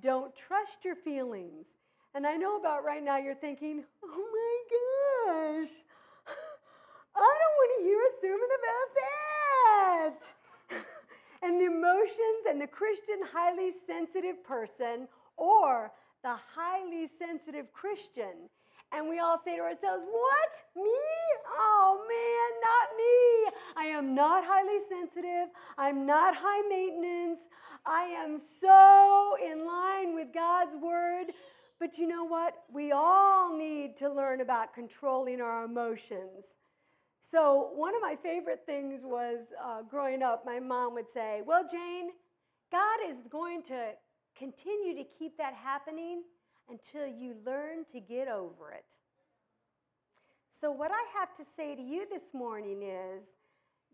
Don't trust your feelings. And I know about right now you're thinking, oh my gosh, I don't want to hear a sermon about that. and the emotions and the Christian highly sensitive person or the highly sensitive Christian. And we all say to ourselves, What? Me? Oh man, not me. I am not highly sensitive. I'm not high maintenance. I am so in line with God's word. But you know what? We all need to learn about controlling our emotions. So, one of my favorite things was uh, growing up, my mom would say, Well, Jane, God is going to continue to keep that happening until you learn to get over it. So, what I have to say to you this morning is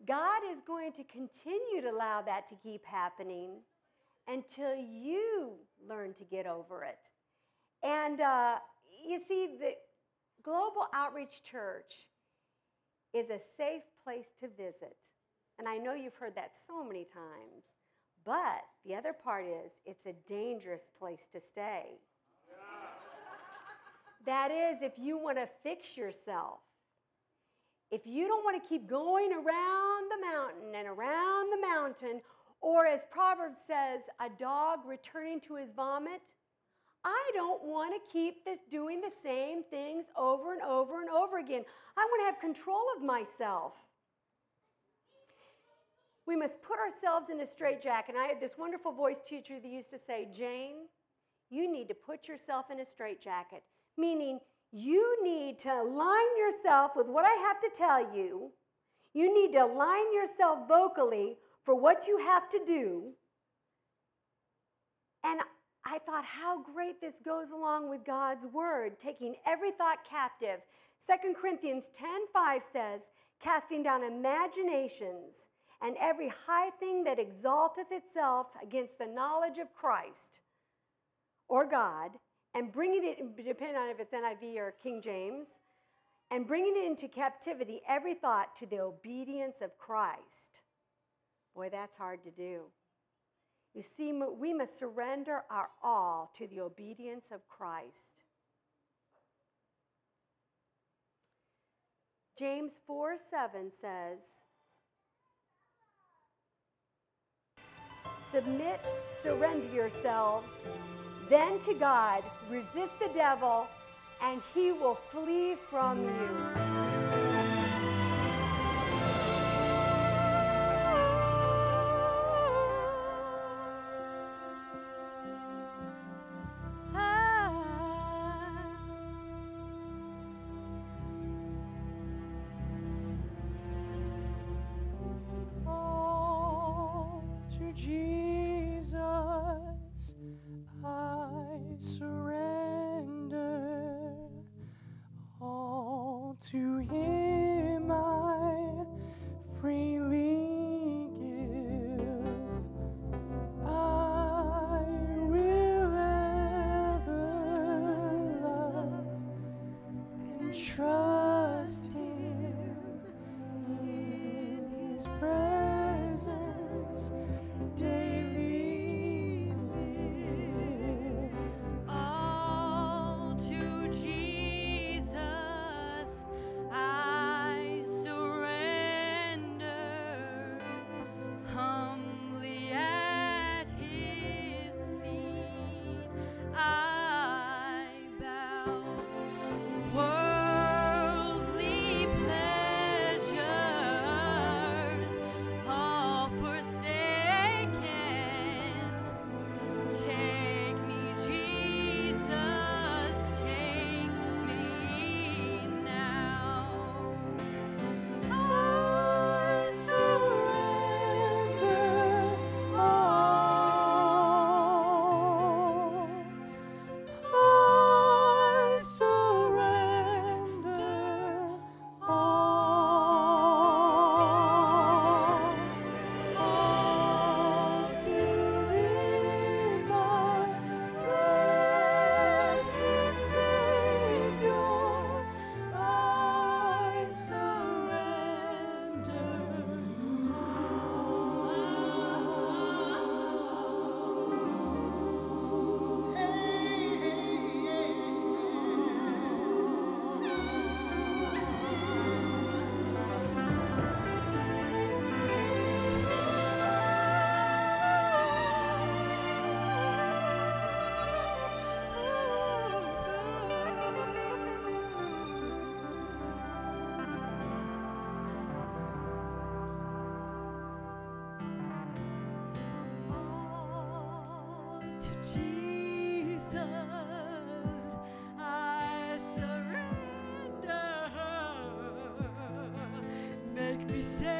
God is going to continue to allow that to keep happening until you learn to get over it. And uh, you see, the Global Outreach Church is a safe place to visit. And I know you've heard that so many times. But the other part is, it's a dangerous place to stay. That is, if you want to fix yourself. If you don't want to keep going around the mountain and around the mountain, or as Proverbs says, a dog returning to his vomit, I don't want to keep this doing the same things over and over and over again. I want to have control of myself. We must put ourselves in a straitjacket. And I had this wonderful voice teacher that used to say, Jane, you need to put yourself in a straitjacket, meaning you need to align yourself with what I have to tell you. You need to align yourself vocally for what you have to do. And I thought how great this goes along with God's word, taking every thought captive. 2 Corinthians 10:5 says, casting down imaginations and every high thing that exalteth itself against the knowledge of Christ or God, and bringing it, depending on if it's NIV or King James, and bringing it into captivity, every thought to the obedience of Christ. Boy, that's hard to do. You see, we must surrender our all to the obedience of Christ. James 4 7 says, Submit, surrender yourselves, then to God, resist the devil, and he will flee from you. say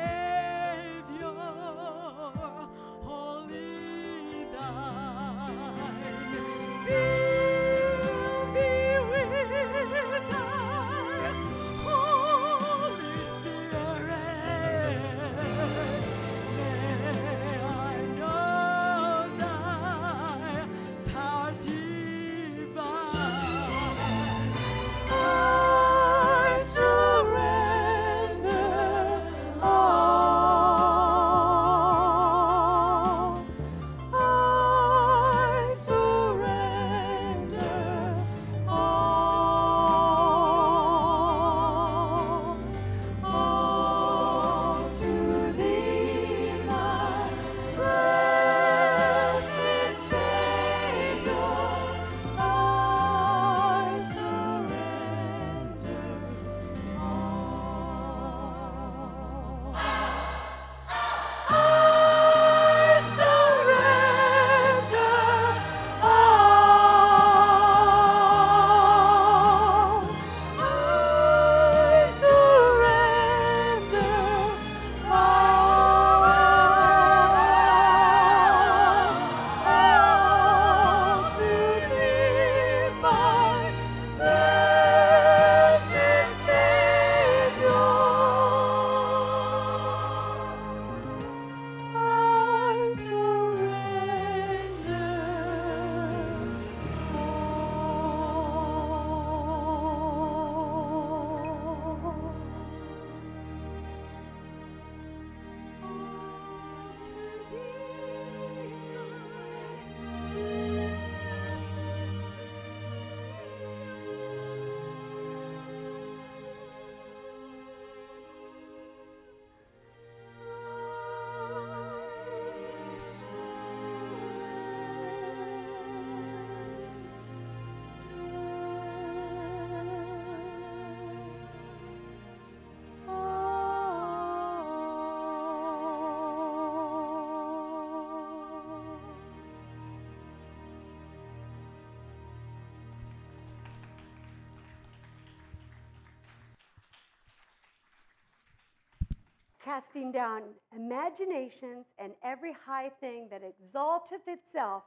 casting down imaginations and every high thing that exalteth itself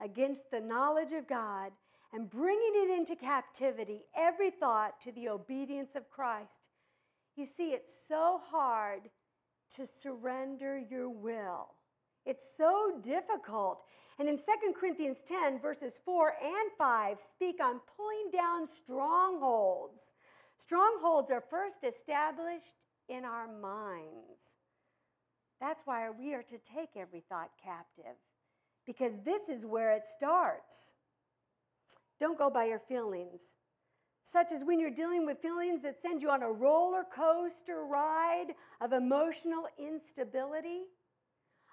against the knowledge of God, and bringing it into captivity, every thought to the obedience of Christ. You see, it's so hard to surrender your will. It's so difficult. And in 2 Corinthians 10, verses 4 and 5, speak on pulling down strongholds. Strongholds are first established in our minds. That's why we are to take every thought captive, because this is where it starts. Don't go by your feelings, such as when you're dealing with feelings that send you on a roller coaster ride of emotional instability.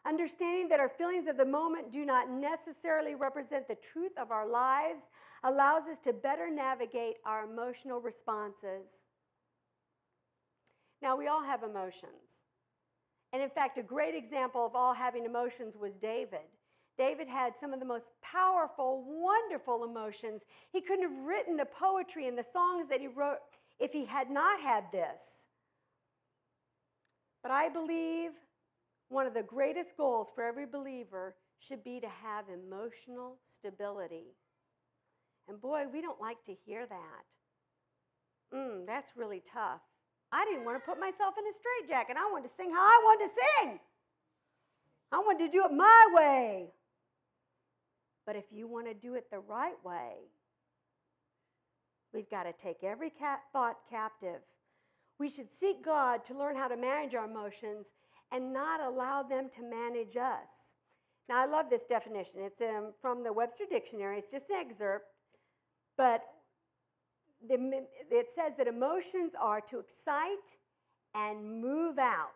Understanding that our feelings of the moment do not necessarily represent the truth of our lives allows us to better navigate our emotional responses. Now, we all have emotions. And in fact, a great example of all having emotions was David. David had some of the most powerful, wonderful emotions. He couldn't have written the poetry and the songs that he wrote if he had not had this. But I believe one of the greatest goals for every believer should be to have emotional stability. And boy, we don't like to hear that. Mm, that's really tough. I didn't want to put myself in a straitjacket. I wanted to sing how I wanted to sing. I wanted to do it my way. But if you want to do it the right way, we've got to take every thought captive. We should seek God to learn how to manage our emotions and not allow them to manage us. Now, I love this definition. It's um, from the Webster Dictionary. It's just an excerpt. But the, it says that emotions are to excite and move out.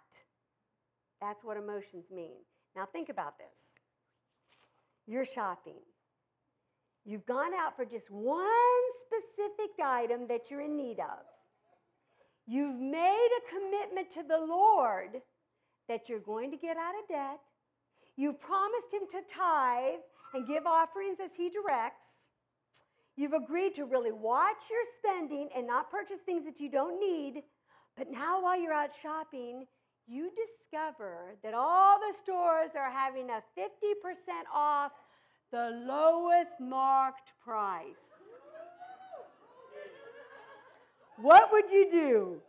That's what emotions mean. Now, think about this. You're shopping. You've gone out for just one specific item that you're in need of. You've made a commitment to the Lord that you're going to get out of debt. You've promised Him to tithe and give offerings as He directs. You've agreed to really watch your spending and not purchase things that you don't need. But now, while you're out shopping, you discover that all the stores are having a 50% off the lowest marked price. What would you do?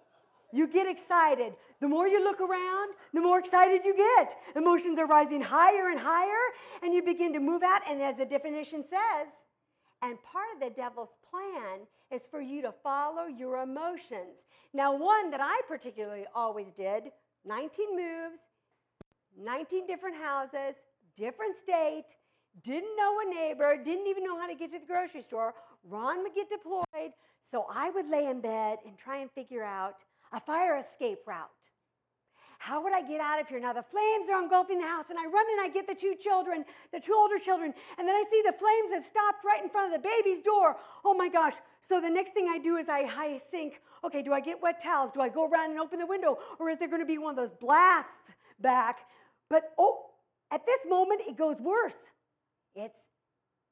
You get excited. The more you look around, the more excited you get. Emotions are rising higher and higher, and you begin to move out. And as the definition says, and part of the devil's plan is for you to follow your emotions. Now, one that I particularly always did 19 moves, 19 different houses, different state, didn't know a neighbor, didn't even know how to get to the grocery store. Ron would get deployed, so I would lay in bed and try and figure out a fire escape route. How would I get out of here? Now the flames are engulfing the house, and I run and I get the two children, the two older children, and then I see the flames have stopped right in front of the baby's door. Oh my gosh. So the next thing I do is I, I think, okay, do I get wet towels? Do I go around and open the window? Or is there going to be one of those blasts back? But oh, at this moment, it goes worse. It's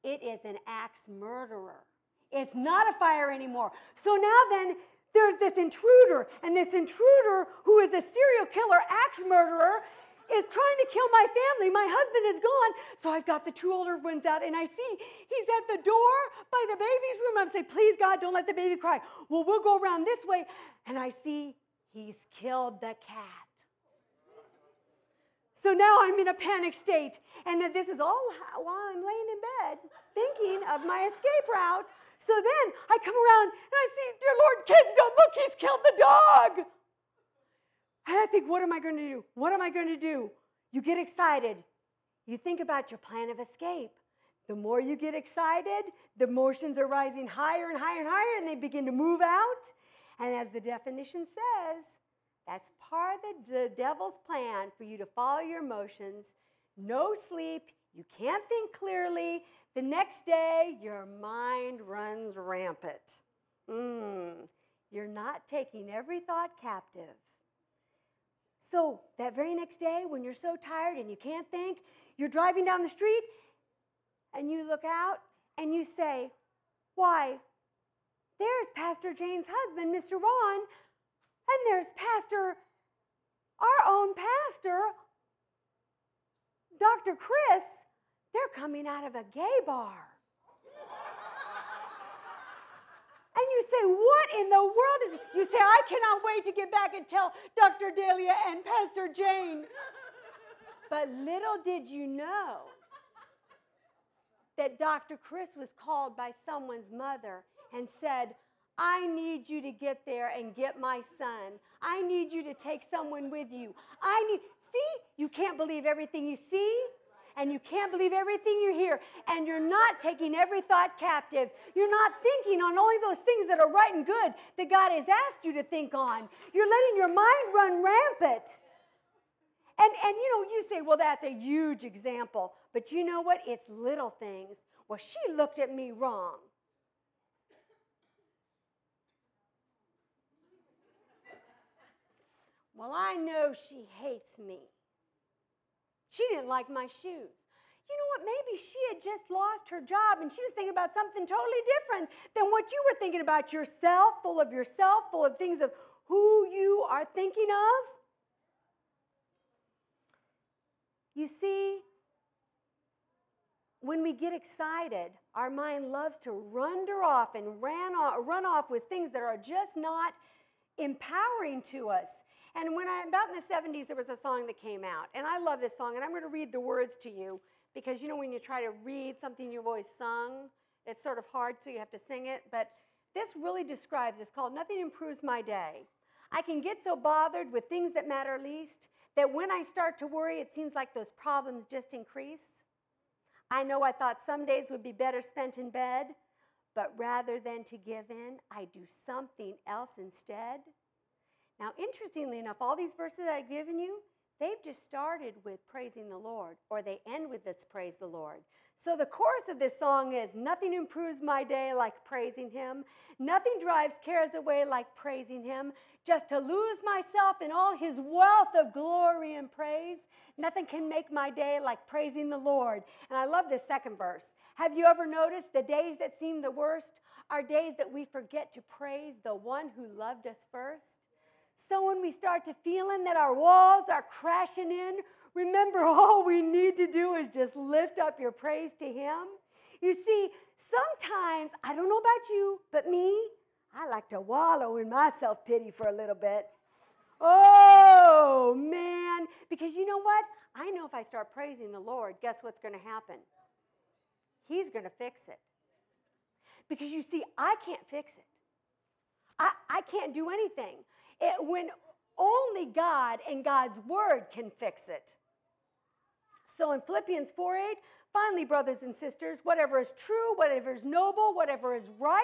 it is an axe murderer. It's not a fire anymore. So now then, there's this intruder, and this intruder, who is a serial killer, axe murderer, is trying to kill my family. My husband is gone. So I've got the two older ones out, and I see he's at the door by the baby's room. I'm saying, please, God, don't let the baby cry. Well, we'll go around this way. And I see he's killed the cat. So now I'm in a panic state. And this is all while I'm laying in bed thinking of my escape route. So then I come around and I see, dear Lord, kids, don't look, he's killed the dog. And I think, what am I going to do? What am I going to do? You get excited. You think about your plan of escape. The more you get excited, the emotions are rising higher and higher and higher, and they begin to move out. And as the definition says, that's part of the, the devil's plan for you to follow your emotions. No sleep, you can't think clearly. The next day, your mind runs rampant. Mm, you're not taking every thought captive. So, that very next day, when you're so tired and you can't think, you're driving down the street and you look out and you say, Why, there's Pastor Jane's husband, Mr. Ron, and there's Pastor, our own pastor, Dr. Chris. They're coming out of a gay bar. And you say, What in the world is it? You say, I cannot wait to get back and tell Dr. Delia and Pastor Jane. But little did you know that Dr. Chris was called by someone's mother and said, I need you to get there and get my son. I need you to take someone with you. I need, see, you can't believe everything you see and you can't believe everything you hear, and you're not taking every thought captive. You're not thinking on only those things that are right and good that God has asked you to think on. You're letting your mind run rampant. And, and you know, you say, well, that's a huge example. But you know what? It's little things. Well, she looked at me wrong. Well, I know she hates me. She didn't like my shoes. You know what? Maybe she had just lost her job and she was thinking about something totally different than what you were thinking about yourself, full of yourself, full of things of who you are thinking of. You see, when we get excited, our mind loves to wander off and ran off, run off with things that are just not empowering to us. And when I, about in the 70s, there was a song that came out. And I love this song, and I'm going to read the words to you because you know when you try to read something you've always sung, it's sort of hard, so you have to sing it. But this really describes it's called Nothing Improves My Day. I can get so bothered with things that matter least that when I start to worry, it seems like those problems just increase. I know I thought some days would be better spent in bed, but rather than to give in, I do something else instead. Now, interestingly enough, all these verses I've given you, they've just started with praising the Lord, or they end with let's praise the Lord. So the chorus of this song is Nothing improves my day like praising Him. Nothing drives cares away like praising Him. Just to lose myself in all His wealth of glory and praise. Nothing can make my day like praising the Lord. And I love this second verse. Have you ever noticed the days that seem the worst are days that we forget to praise the one who loved us first? So when we start to feeling that our walls are crashing in, remember all we need to do is just lift up your praise to Him. You see, sometimes, I don't know about you, but me, I like to wallow in my self pity for a little bit. Oh, man. Because you know what? I know if I start praising the Lord, guess what's going to happen? He's going to fix it. Because you see, I can't fix it. I, I can't do anything. It, when only God and God's word can fix it. So in Philippians 4 8, finally, brothers and sisters, whatever is true, whatever is noble, whatever is right,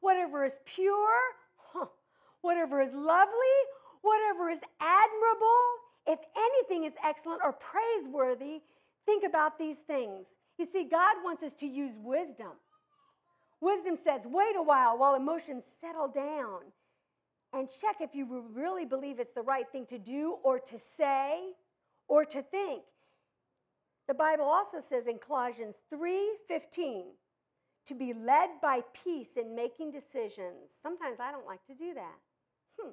whatever is pure, huh, whatever is lovely, whatever is admirable, if anything is excellent or praiseworthy, think about these things. You see, God wants us to use wisdom. Wisdom says, wait a while while emotions settle down and check if you really believe it's the right thing to do or to say or to think. The Bible also says in Colossians 3:15 to be led by peace in making decisions. Sometimes I don't like to do that. Hmm.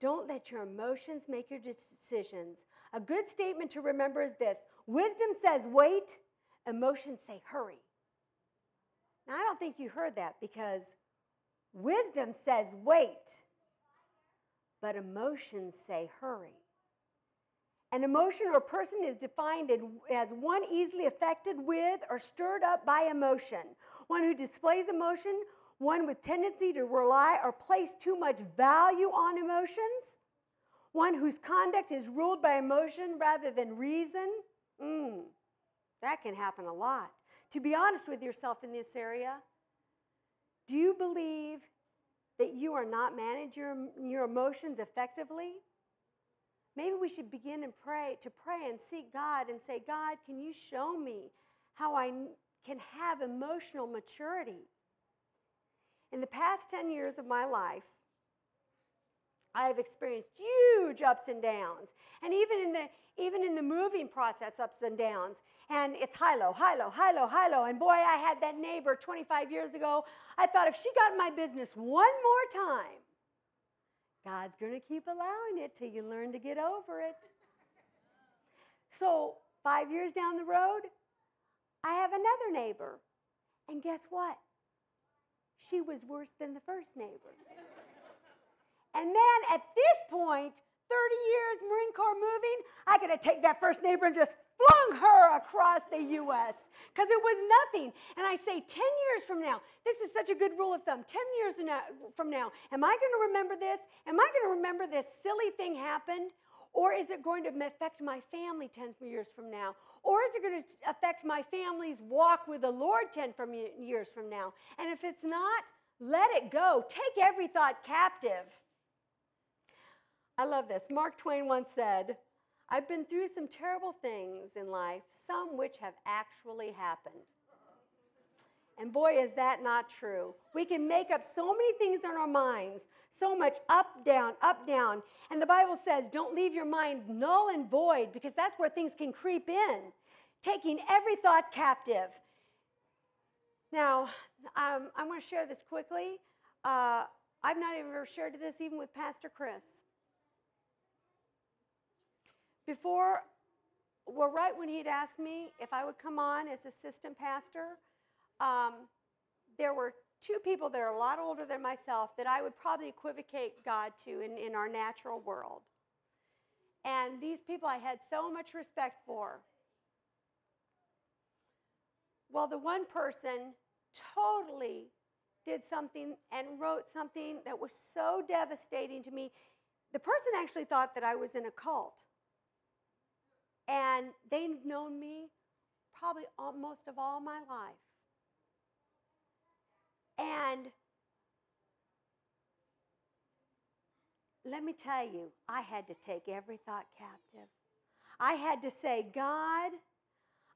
Don't let your emotions make your decisions. A good statement to remember is this wisdom says wait, emotions say hurry. Now, I don't think you heard that because wisdom says wait, but emotions say hurry. An emotion or person is defined as one easily affected with or stirred up by emotion, one who displays emotion, one with tendency to rely or place too much value on emotions, one whose conduct is ruled by emotion rather than reason. Mm, that can happen a lot. To be honest with yourself in this area, do you believe that you are not managing your, your emotions effectively? Maybe we should begin and pray to pray and seek God and say, God, can you show me how I can have emotional maturity? In the past 10 years of my life, I have experienced huge ups and downs. And even in the even in the moving process, ups and downs. And it's high low, high low, high low, high low. And boy, I had that neighbor 25 years ago. I thought if she got in my business one more time, God's going to keep allowing it till you learn to get over it. So, five years down the road, I have another neighbor. And guess what? She was worse than the first neighbor. and then at this point, 30 years Marine Corps moving, I have taken that first neighbor and just flung her across the U.S. because it was nothing. And I say 10 years from now, this is such a good rule of thumb. 10 years from now, am I going to remember this? Am I going to remember this silly thing happened? Or is it going to affect my family 10 years from now? Or is it going to affect my family's walk with the Lord 10 from years from now? And if it's not, let it go. Take every thought captive. I love this. Mark Twain once said, I've been through some terrible things in life, some which have actually happened. And boy, is that not true. We can make up so many things in our minds, so much up, down, up, down. And the Bible says, don't leave your mind null and void because that's where things can creep in, taking every thought captive. Now, um, I'm going to share this quickly. Uh, I've not ever shared this even with Pastor Chris. Before, well, right when he'd asked me if I would come on as assistant pastor, um, there were two people that are a lot older than myself that I would probably equivocate God to in, in our natural world. And these people I had so much respect for. Well, the one person totally did something and wrote something that was so devastating to me. The person actually thought that I was in a cult. And they've known me probably most of all my life. And let me tell you, I had to take every thought captive. I had to say, God,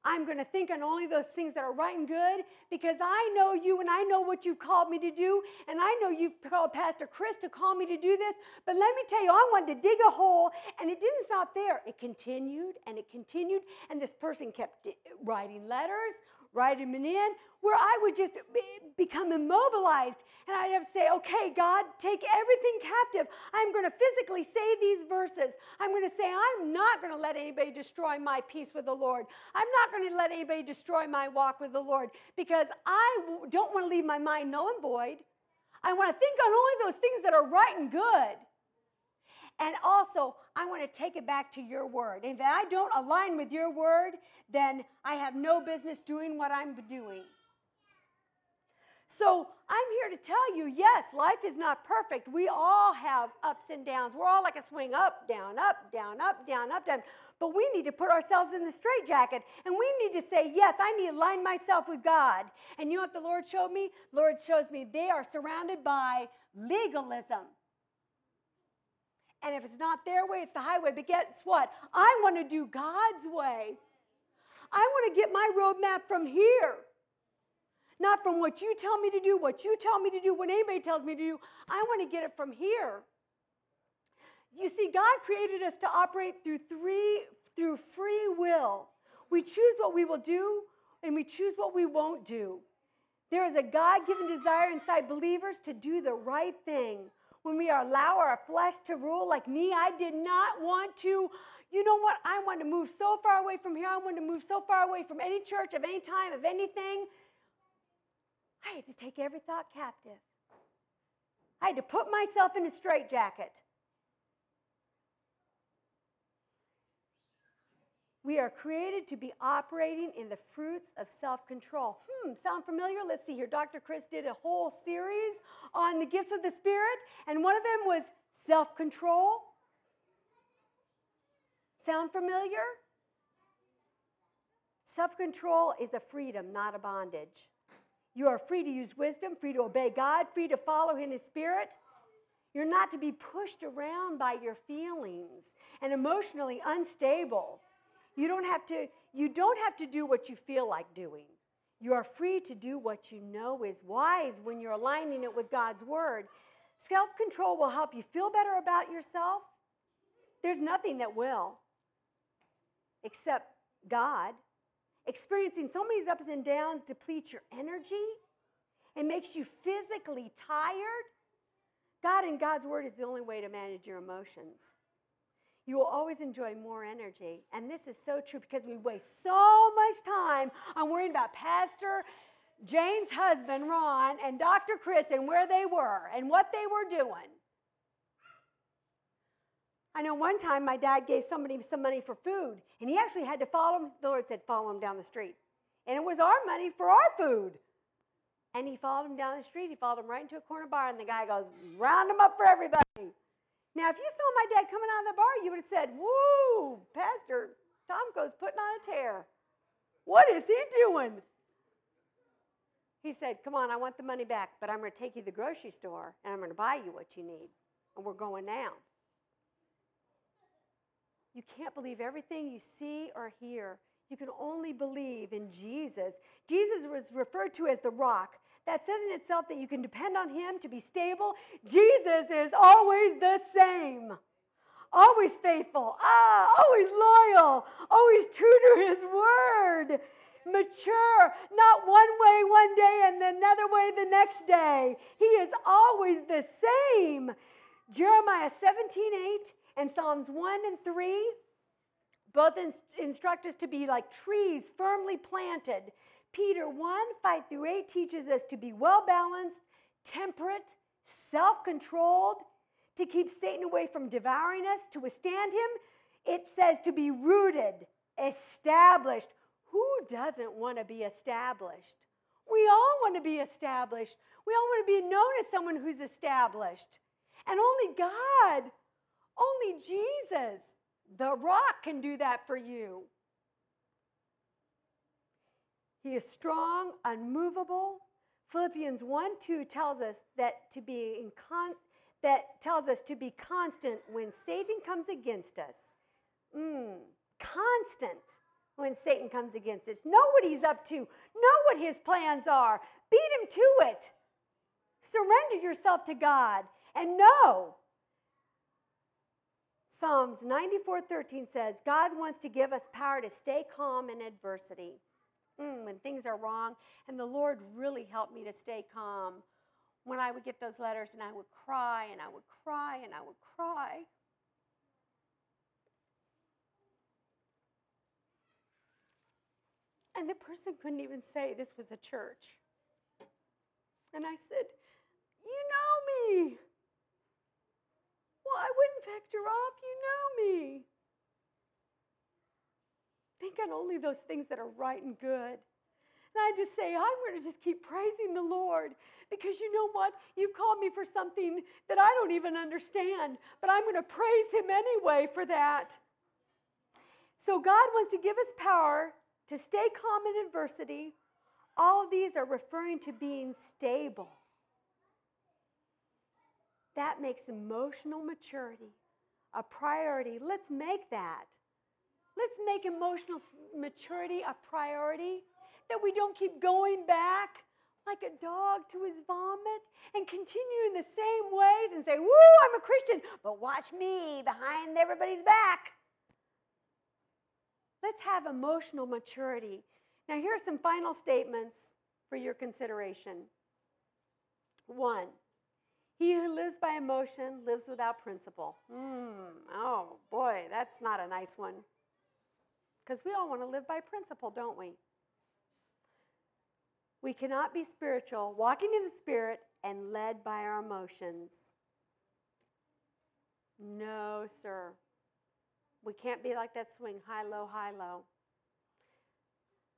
I'm going to think on only those things that are right and good because I know you and I know what you've called me to do. And I know you've called Pastor Chris to call me to do this. But let me tell you, I wanted to dig a hole and it didn't stop there. It continued and it continued. And this person kept writing letters, vitamin in, where I would just become immobilized. And I'd have to say, okay, God, take everything captive. I'm going to physically say these verses. I'm going to say, I'm not going to let anybody destroy my peace with the Lord. I'm not going to let anybody destroy my walk with the Lord because I don't want to leave my mind null and void. I want to think on only those things that are right and good. And also, I want to take it back to your word. If I don't align with your word, then I have no business doing what I'm doing. So I'm here to tell you yes, life is not perfect. We all have ups and downs. We're all like a swing up, down, up, down, up, down, up, down. But we need to put ourselves in the straitjacket and we need to say, yes, I need to align myself with God. And you know what the Lord showed me? Lord shows me they are surrounded by legalism. And if it's not their way, it's the highway. But guess what? I want to do God's way. I want to get my roadmap from here. Not from what you tell me to do, what you tell me to do, what anybody tells me to do. I want to get it from here. You see, God created us to operate through three through free will. We choose what we will do and we choose what we won't do. There is a God given desire inside believers to do the right thing. When we allow our flesh to rule, like me, I did not want to. You know what? I want to move so far away from here. I want to move so far away from any church, of any time, of anything. I had to take every thought captive. I had to put myself in a straitjacket. We are created to be operating in the fruits of self control. Hmm, sound familiar? Let's see here. Dr. Chris did a whole series on the gifts of the Spirit, and one of them was self control. Sound familiar? Self control is a freedom, not a bondage. You are free to use wisdom, free to obey God, free to follow in His Spirit. You're not to be pushed around by your feelings and emotionally unstable. You don't have to you don't have to do what you feel like doing. You are free to do what you know is wise when you're aligning it with God's word. Self-control will help you feel better about yourself. There's nothing that will except God. Experiencing so many ups and downs depletes your energy. It makes you physically tired. God and God's word is the only way to manage your emotions you will always enjoy more energy. And this is so true because we waste so much time on worrying about Pastor Jane's husband, Ron, and Dr. Chris and where they were and what they were doing. I know one time my dad gave somebody some money for food, and he actually had to follow him. The Lord said, Follow him down the street. And it was our money for our food. And he followed him down the street. He followed him right into a corner bar, and the guy goes, Round him up for everybody. Now, if you saw my dad coming out of the bar, you would have said, Woo, Pastor Tomko's putting on a tear. What is he doing? He said, Come on, I want the money back, but I'm going to take you to the grocery store and I'm going to buy you what you need. And we're going now. You can't believe everything you see or hear. You can only believe in Jesus. Jesus was referred to as the rock that says in itself that you can depend on Him to be stable. Jesus is always the same, always faithful, ah, always loyal, always true to His word. Mature, not one way one day and another way the next day. He is always the same. Jeremiah 17 8 and Psalms 1 and 3 both instruct us to be like trees firmly planted Peter 1 5 through 8 teaches us to be well balanced, temperate, self controlled, to keep Satan away from devouring us, to withstand him. It says to be rooted, established. Who doesn't want to be established? We all want to be established. We all want to be known as someone who's established. And only God, only Jesus, the rock, can do that for you. He is strong, unmovable. Philippians 1 2 tells us that to be in con- that tells us to be constant when Satan comes against us. Mm, constant when Satan comes against us. Know what he's up to. Know what his plans are. Beat him to it. Surrender yourself to God and know. Psalms 94:13 says, God wants to give us power to stay calm in adversity. Mm, when things are wrong. And the Lord really helped me to stay calm when I would get those letters and I would cry and I would cry and I would cry. And the person couldn't even say this was a church. And I said, You know me. Well, I wouldn't vector off. You know me. Think on only those things that are right and good. And I just say, I'm going to just keep praising the Lord because you know what? You've called me for something that I don't even understand, but I'm going to praise Him anyway for that. So God wants to give us power to stay calm in adversity. All of these are referring to being stable. That makes emotional maturity a priority. Let's make that. Let's make emotional maturity a priority that we don't keep going back like a dog to his vomit and continue in the same ways and say, Woo, I'm a Christian, but watch me behind everybody's back. Let's have emotional maturity. Now, here are some final statements for your consideration. One, he who lives by emotion lives without principle. Mm, oh boy, that's not a nice one. Because we all want to live by principle, don't we? We cannot be spiritual, walking in the Spirit, and led by our emotions. No, sir. We can't be like that swing high, low, high, low.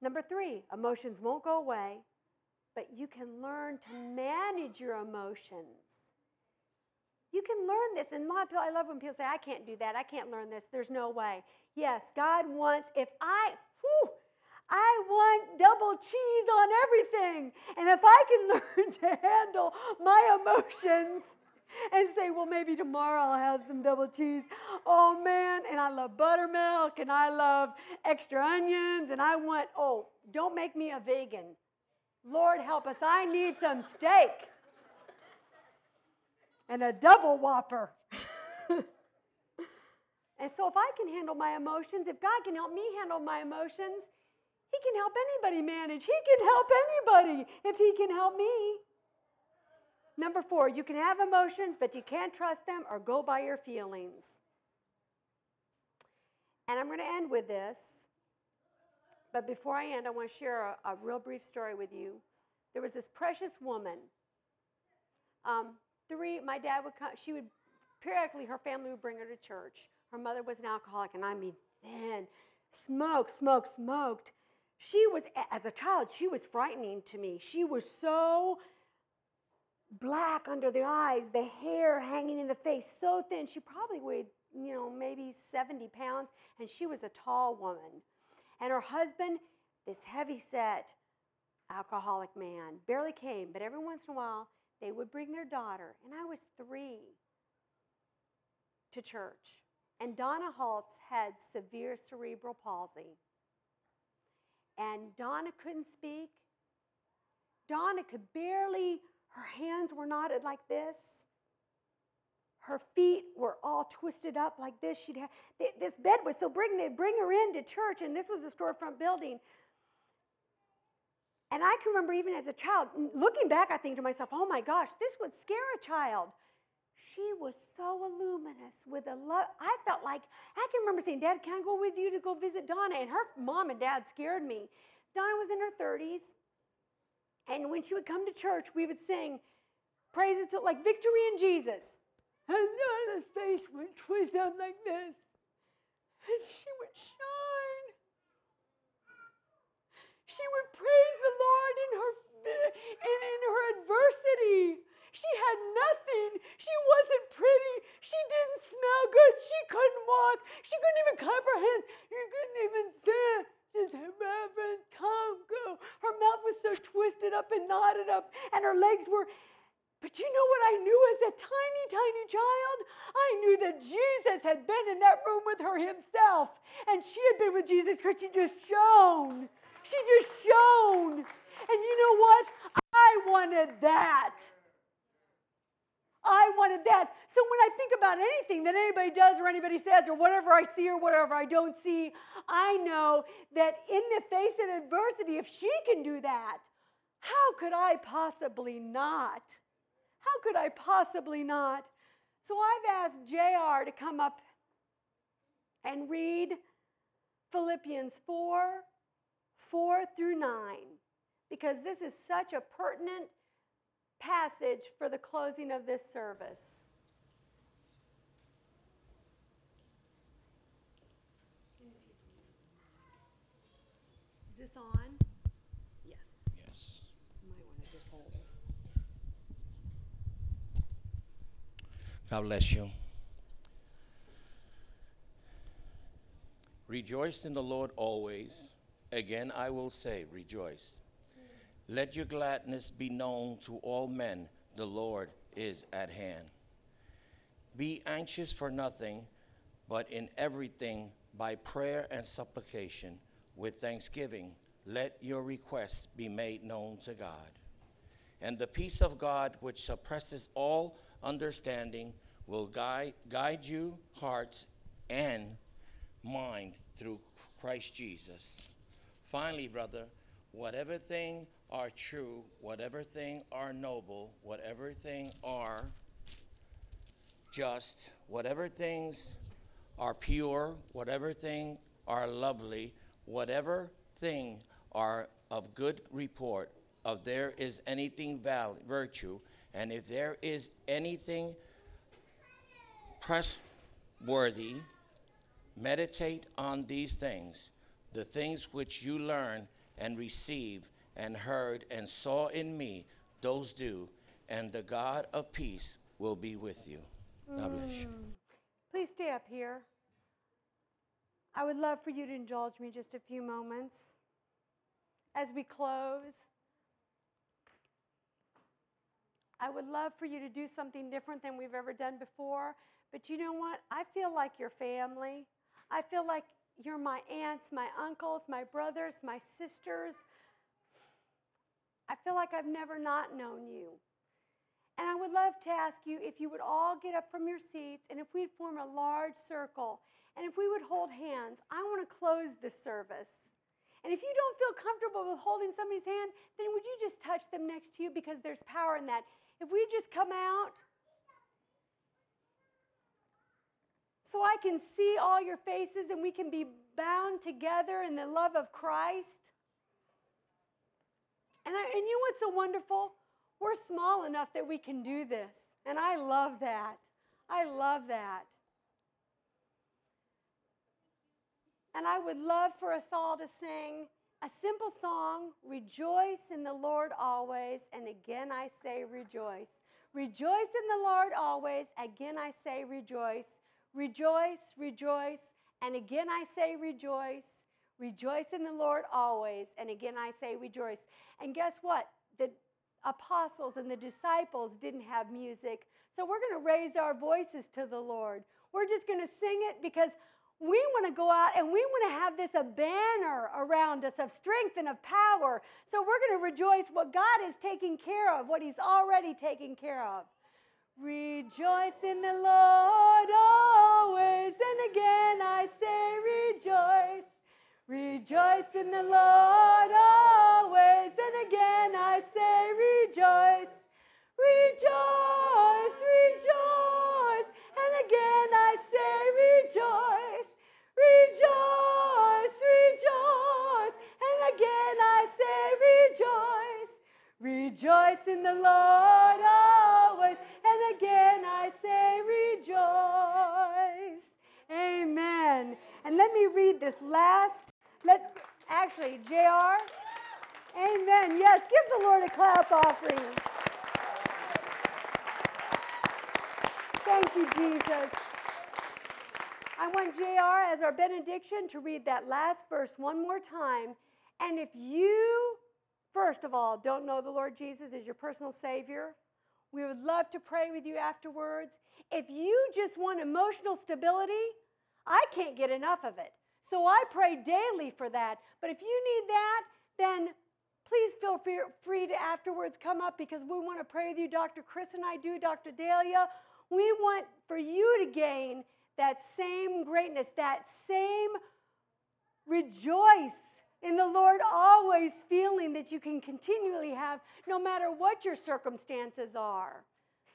Number three, emotions won't go away, but you can learn to manage your emotions. You can learn this. And people, I love when people say, I can't do that. I can't learn this. There's no way. Yes, God wants, if I, whew, I want double cheese on everything. And if I can learn to handle my emotions, and say, well, maybe tomorrow I'll have some double cheese. Oh man, and I love buttermilk and I love extra onions and I want, oh, don't make me a vegan. Lord help us, I need some steak and a double whopper. and so if I can handle my emotions, if God can help me handle my emotions, He can help anybody manage. He can help anybody if He can help me. Number four, you can have emotions, but you can't trust them or go by your feelings. And I'm going to end with this. But before I end, I want to share a, a real brief story with you. There was this precious woman. Um, three, my dad would come, she would periodically, her family would bring her to church. Her mother was an alcoholic, and I mean, then smoked, smoked, smoked. She was, as a child, she was frightening to me. She was so black under the eyes, the hair hanging in the face, so thin. She probably weighed, you know, maybe 70 pounds, and she was a tall woman. And her husband, this heavy set alcoholic man, barely came, but every once in a while they would bring their daughter, and I was three, to church. And Donna Haltz had severe cerebral palsy. And Donna couldn't speak. Donna could barely her hands were knotted like this. Her feet were all twisted up like this. She'd have, this bed was so big, they'd bring her into church, and this was a storefront building. And I can remember even as a child, looking back, I think to myself, oh my gosh, this would scare a child. She was so luminous with a love. I felt like, I can remember saying, Dad, can I go with you to go visit Donna? And her mom and dad scared me. Donna was in her 30s. And when she would come to church, we would sing praises to like victory in Jesus. And Donna's face would twist up like this. And she would shine. She would praise the Lord in her in, in her adversity. She had nothing. She wasn't pretty. She didn't smell good. She couldn't walk. She couldn't even clap her hands. She couldn't even stand. Just Reverend, come, go. Her mouth was so twisted up and knotted up, and her legs were. But you know what I knew as a tiny, tiny child? I knew that Jesus had been in that room with her himself, and she had been with Jesus because she just shone. She just shone. And you know what? I wanted that. I wanted that. So when I think about anything that anybody does or anybody says or whatever I see or whatever I don't see, I know that in the face of adversity, if she can do that, how could I possibly not? How could I possibly not? So I've asked JR to come up and read Philippians 4 4 through 9 because this is such a pertinent passage for the closing of this service. Is this on? Yes. Yes. You might want to just hold it. God bless you. Rejoice in the Lord always. Again, I will say, rejoice. Let your gladness be known to all men. The Lord is at hand. Be anxious for nothing, but in everything by prayer and supplication with thanksgiving, let your requests be made known to God. And the peace of God, which suppresses all understanding, will guide, guide you hearts and mind through Christ Jesus. Finally, brother, whatever thing are true, whatever thing are noble, whatever thing are just, whatever things are pure, whatever thing are lovely, whatever thing are of good report, of there is anything val- virtue, and if there is anything pressworthy, meditate on these things, the things which you learn and receive and heard and saw in me, those do, and the God of peace will be with you. God bless you. Mm. Please stay up here. I would love for you to indulge me just a few moments as we close. I would love for you to do something different than we've ever done before. But you know what? I feel like your family. I feel like you're my aunts, my uncles, my brothers, my sisters. I feel like I've never not known you. And I would love to ask you if you would all get up from your seats and if we'd form a large circle and if we would hold hands. I want to close this service. And if you don't feel comfortable with holding somebody's hand, then would you just touch them next to you because there's power in that. If we just come out so I can see all your faces and we can be bound together in the love of Christ. And, I, and you know what's so wonderful? We're small enough that we can do this. And I love that. I love that. And I would love for us all to sing a simple song Rejoice in the Lord always. And again, I say rejoice. Rejoice in the Lord always. Again, I say rejoice. Rejoice, rejoice. And again, I say rejoice. Rejoice in the Lord always. And again, I say rejoice. And guess what? The apostles and the disciples didn't have music. So we're going to raise our voices to the Lord. We're just going to sing it because we want to go out and we want to have this a banner around us of strength and of power. So we're going to rejoice what God is taking care of, what He's already taken care of. Rejoice in the Lord always, and again I say rejoice. Rejoice in the Lord always, and again I say rejoice. Rejoice, rejoice, and again I say rejoice. Rejoice, rejoice, and again I say rejoice. Rejoice in the Lord always, and again I say rejoice. Amen. And let me read this last. Let actually, JR. Amen. Yes, give the Lord a clap offering. Thank you, Jesus. I want JR as our benediction to read that last verse one more time. And if you, first of all, don't know the Lord Jesus as your personal Savior, we would love to pray with you afterwards. If you just want emotional stability, I can't get enough of it. So I pray daily for that. But if you need that, then please feel free to afterwards come up because we want to pray with you. Dr. Chris and I do, Dr. Dahlia. We want for you to gain that same greatness, that same rejoice in the Lord, always feeling that you can continually have no matter what your circumstances are.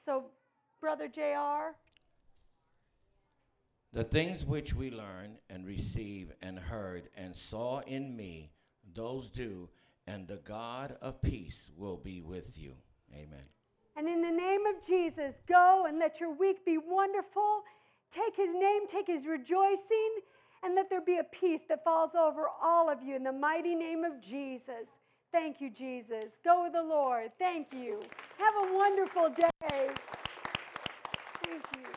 So, Brother JR. The things which we learn and receive and heard and saw in me, those do, and the God of peace will be with you. Amen. And in the name of Jesus, go and let your week be wonderful. Take his name, take his rejoicing, and let there be a peace that falls over all of you in the mighty name of Jesus. Thank you, Jesus. Go with the Lord. Thank you. Have a wonderful day. Thank you.